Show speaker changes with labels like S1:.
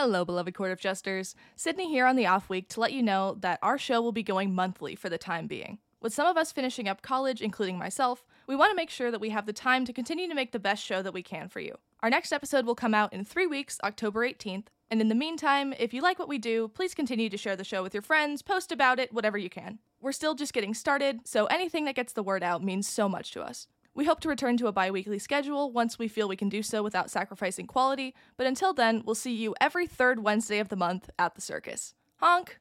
S1: Hello, beloved Court of Jesters. Sydney here on the off week to let you know that our show will be going monthly for the time being. With some of us finishing up college, including myself, we want to make sure that we have the time to continue to make the best show that we can for you. Our next episode will come out in three weeks, October 18th. And in the meantime, if you like what we do, please continue to share the show with your friends, post about it, whatever you can. We're still just getting started, so anything that gets the word out means so much to us. We hope to return to a bi weekly schedule once we feel we can do so without sacrificing quality, but until then, we'll see you every third Wednesday of the month at the circus. Honk!